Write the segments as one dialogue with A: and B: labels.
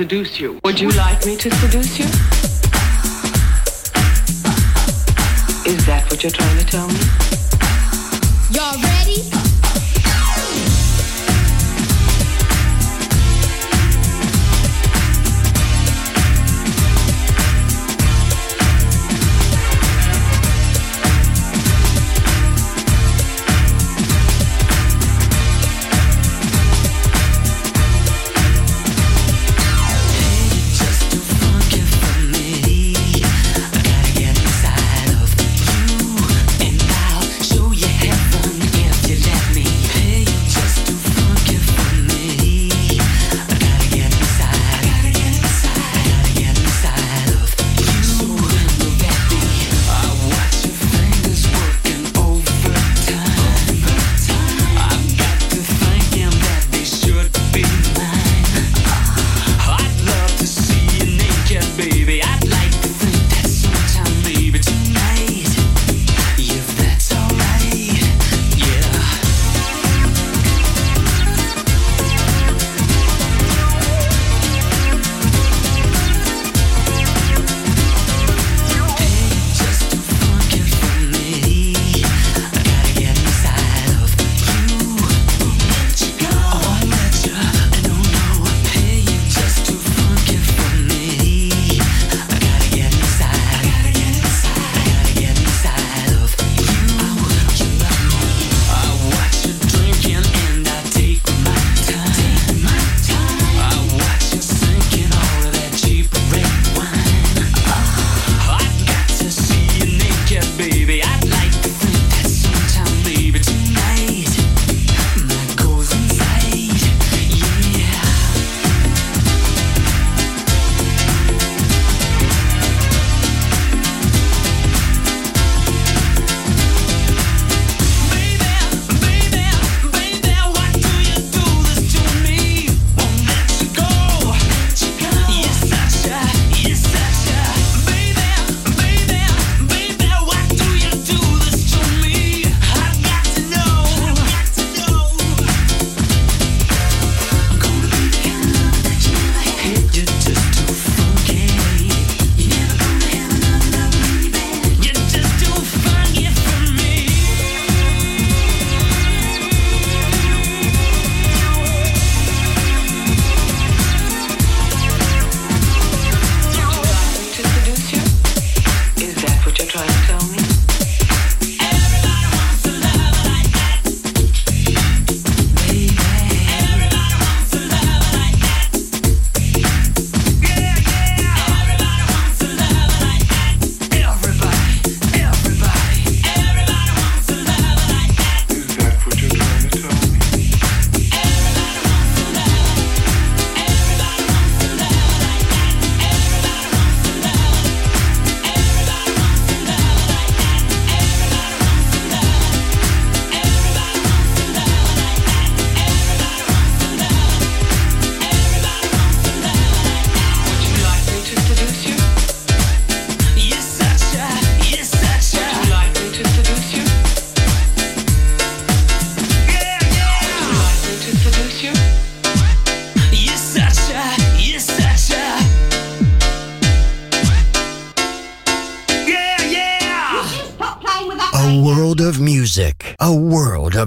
A: seduce you. Would you like me to seduce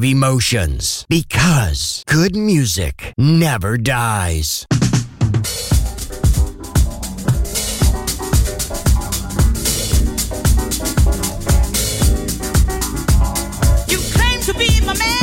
B: of emotions. Because good music never dies.
C: You claim to be my man.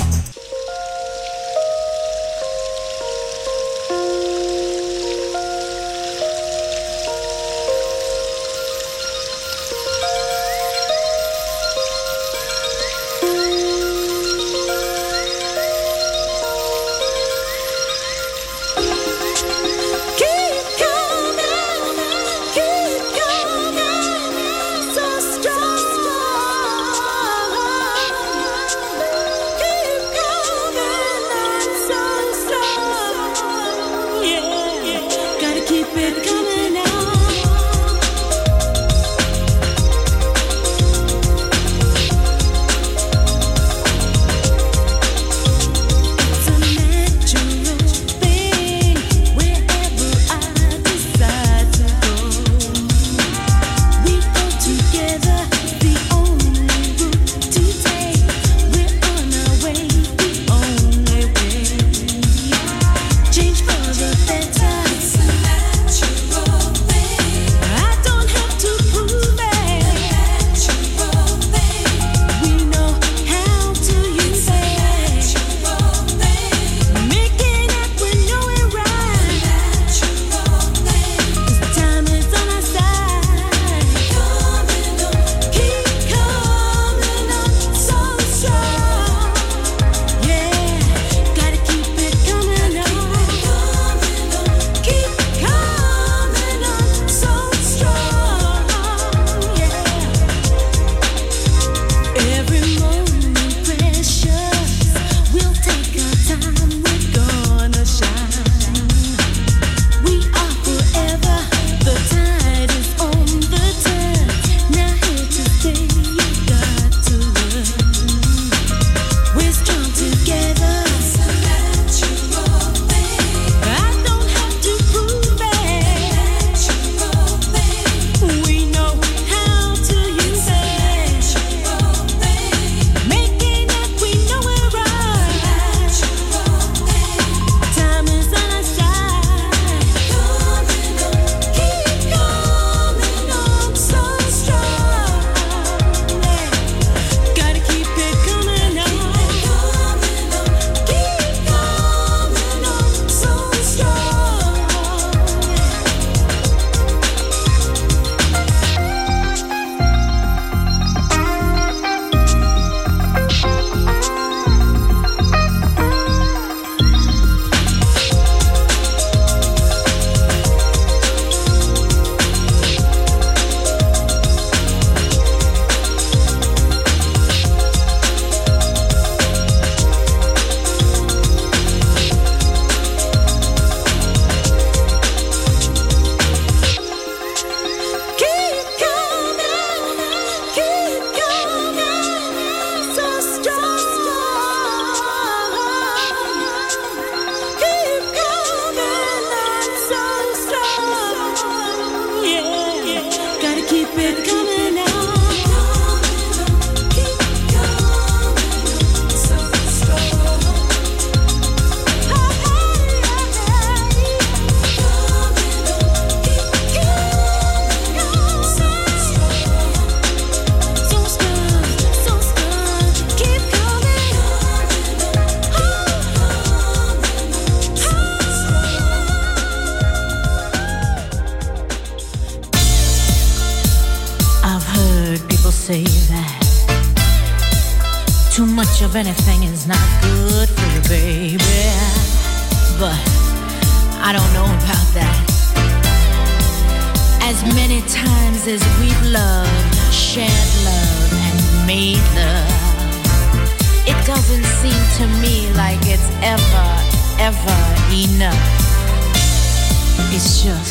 D: of anything is not good for you, baby. But I don't know about that. As many times as we've loved, shared love, and made love, it doesn't seem to me like it's ever, ever enough. It's just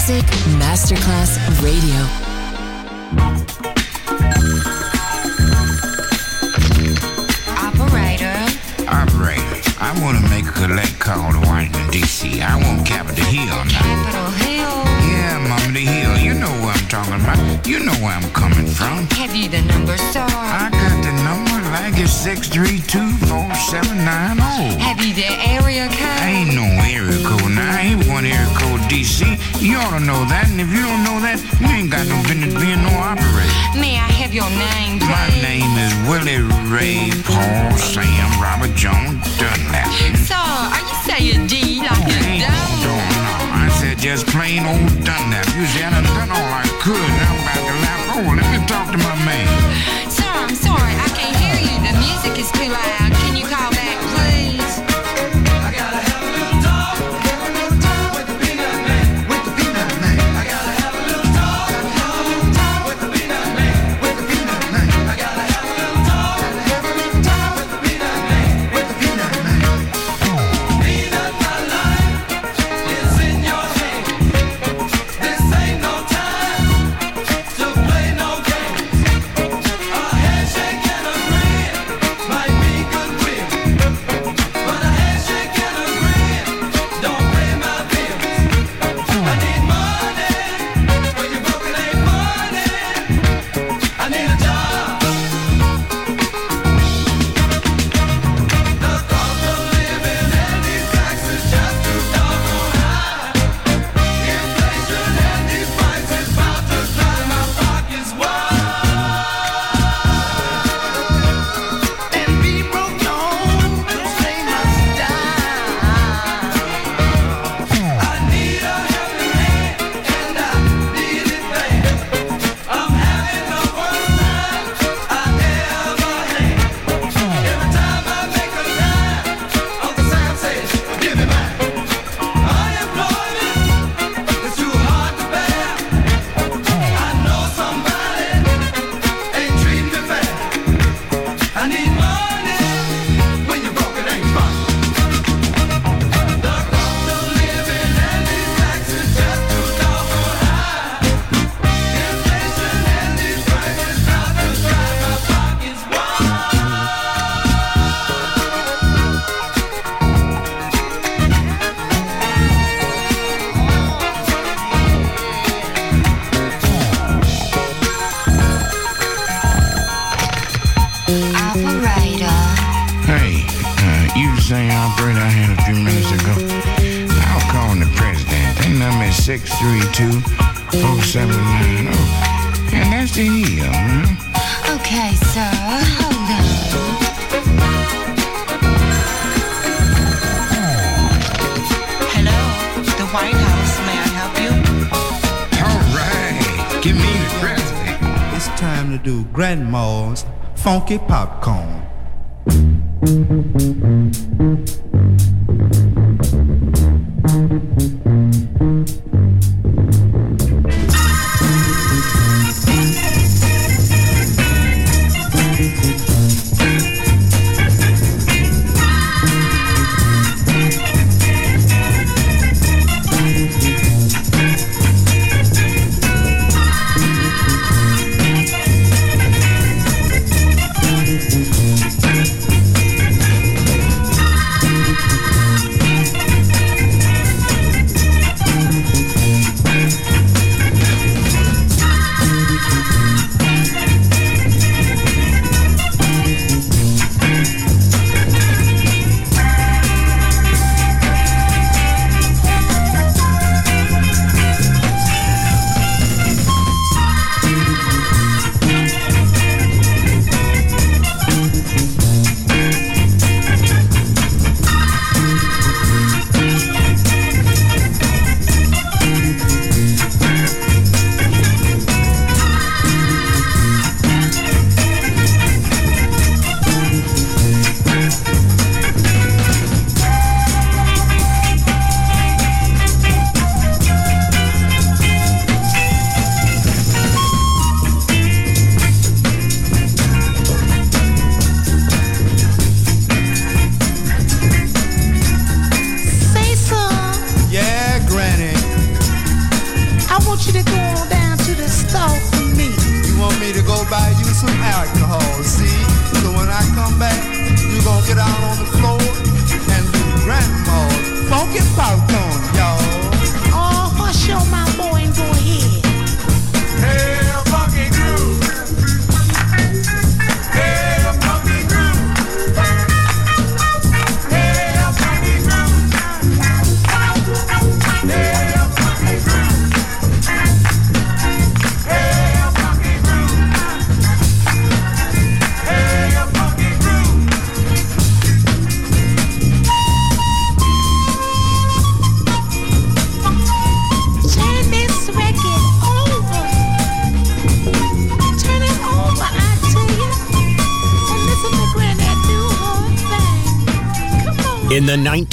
E: Music Masterclass Radio.
F: Operator.
G: Operator, I want to make a collect call to Washington, D.C. I want Capitol Hill now.
F: Capitol Hill.
G: Yeah, Mama, the Hill. You know where I'm talking about. You know where I'm coming from.
F: Have you the number, sir?
G: I got the number like it's 6324790.
F: Have you the area code?
G: I ain't no area code now. I ain't one area code D.C. You ought to know that, and if you don't know that, you ain't got no business being no operator.
F: May I have your name, please?
G: My name is Willie Ray Paul Sam Robert Jones Dunlap.
F: Sir, are you saying D like you don't?
G: no, no. I said just plain old Dunlap. You see, I done done all I could. Now I'm about to laugh. Oh, let me talk to my man.
F: Sir, I'm sorry, I music is too loud. Can you call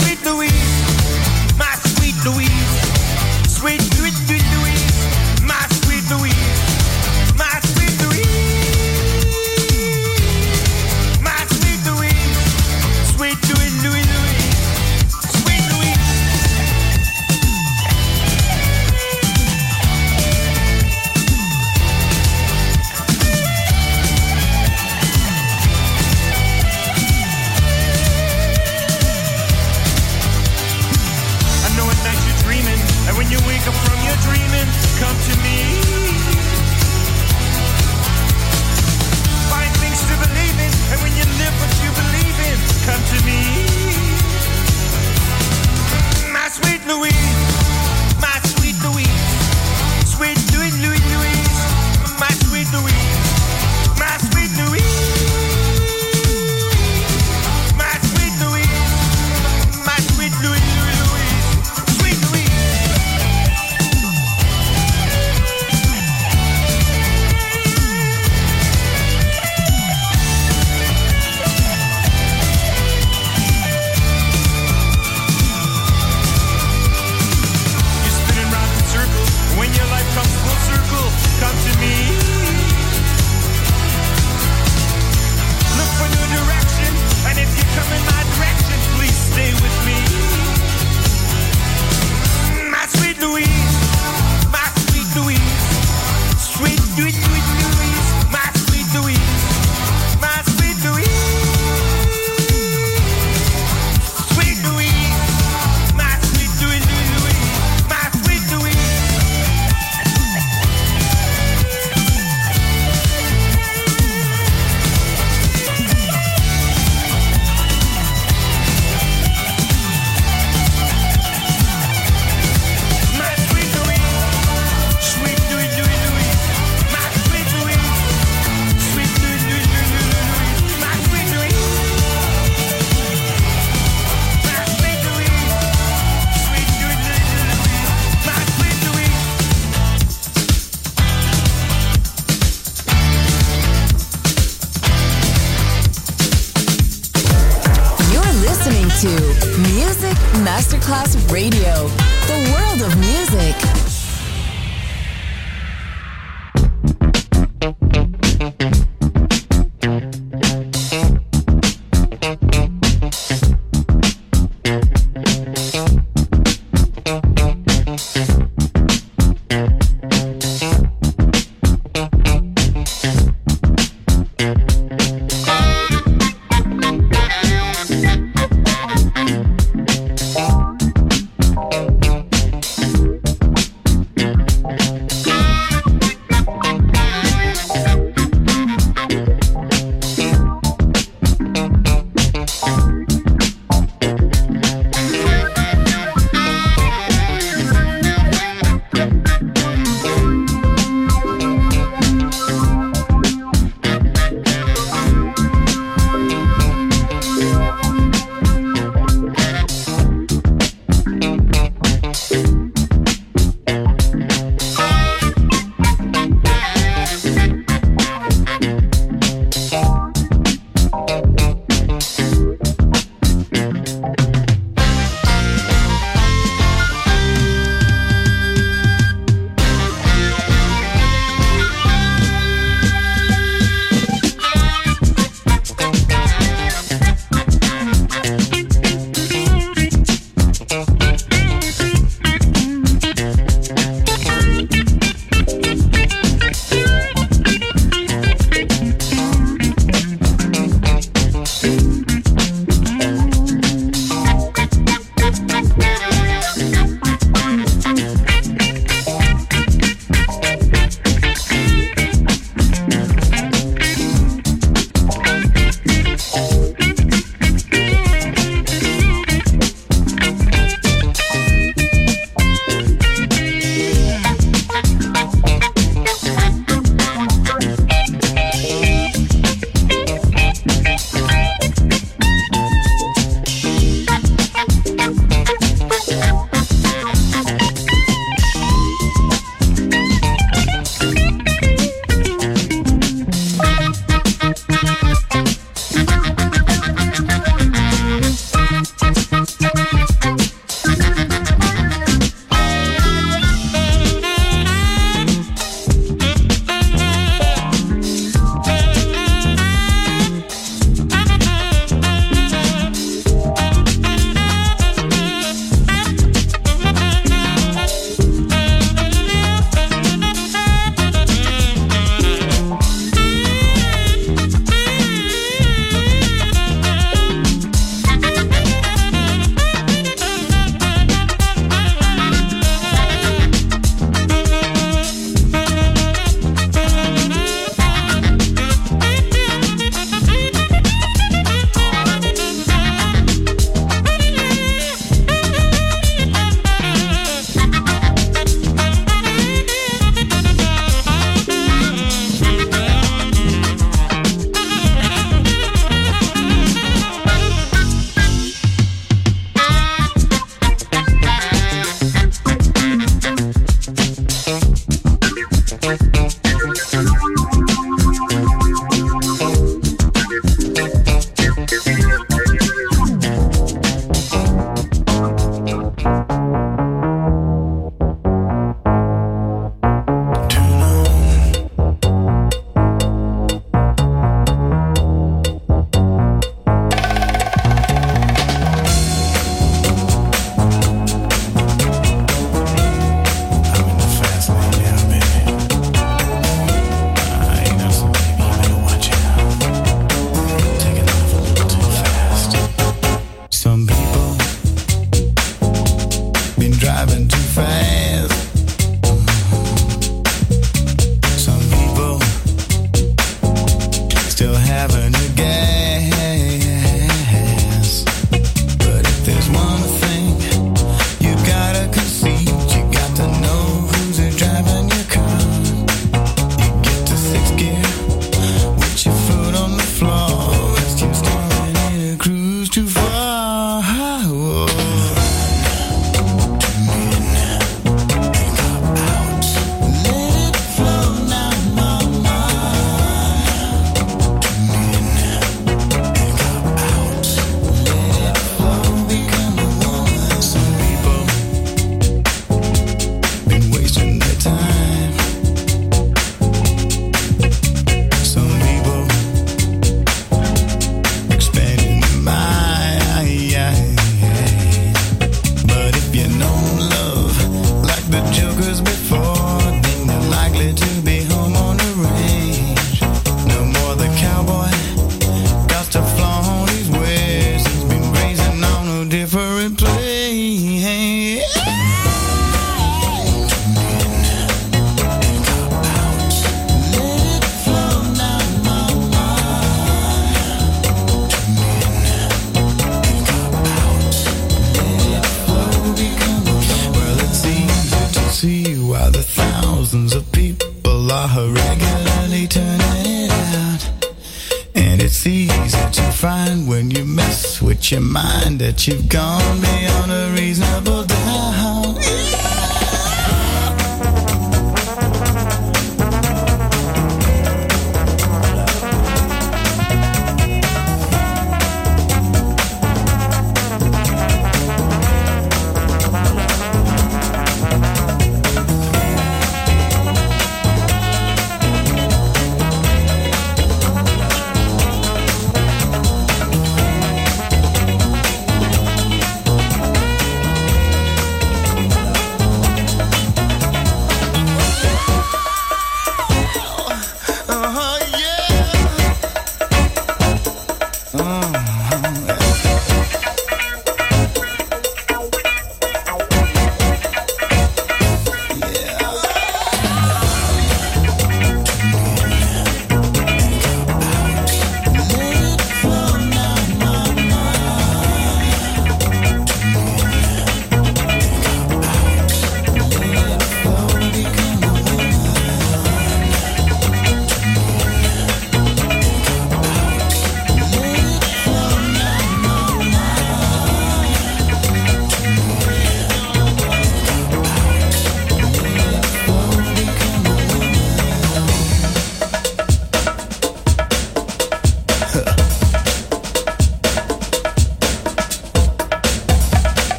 D: sweet Louise, my sweet Louise.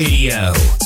B: Radio.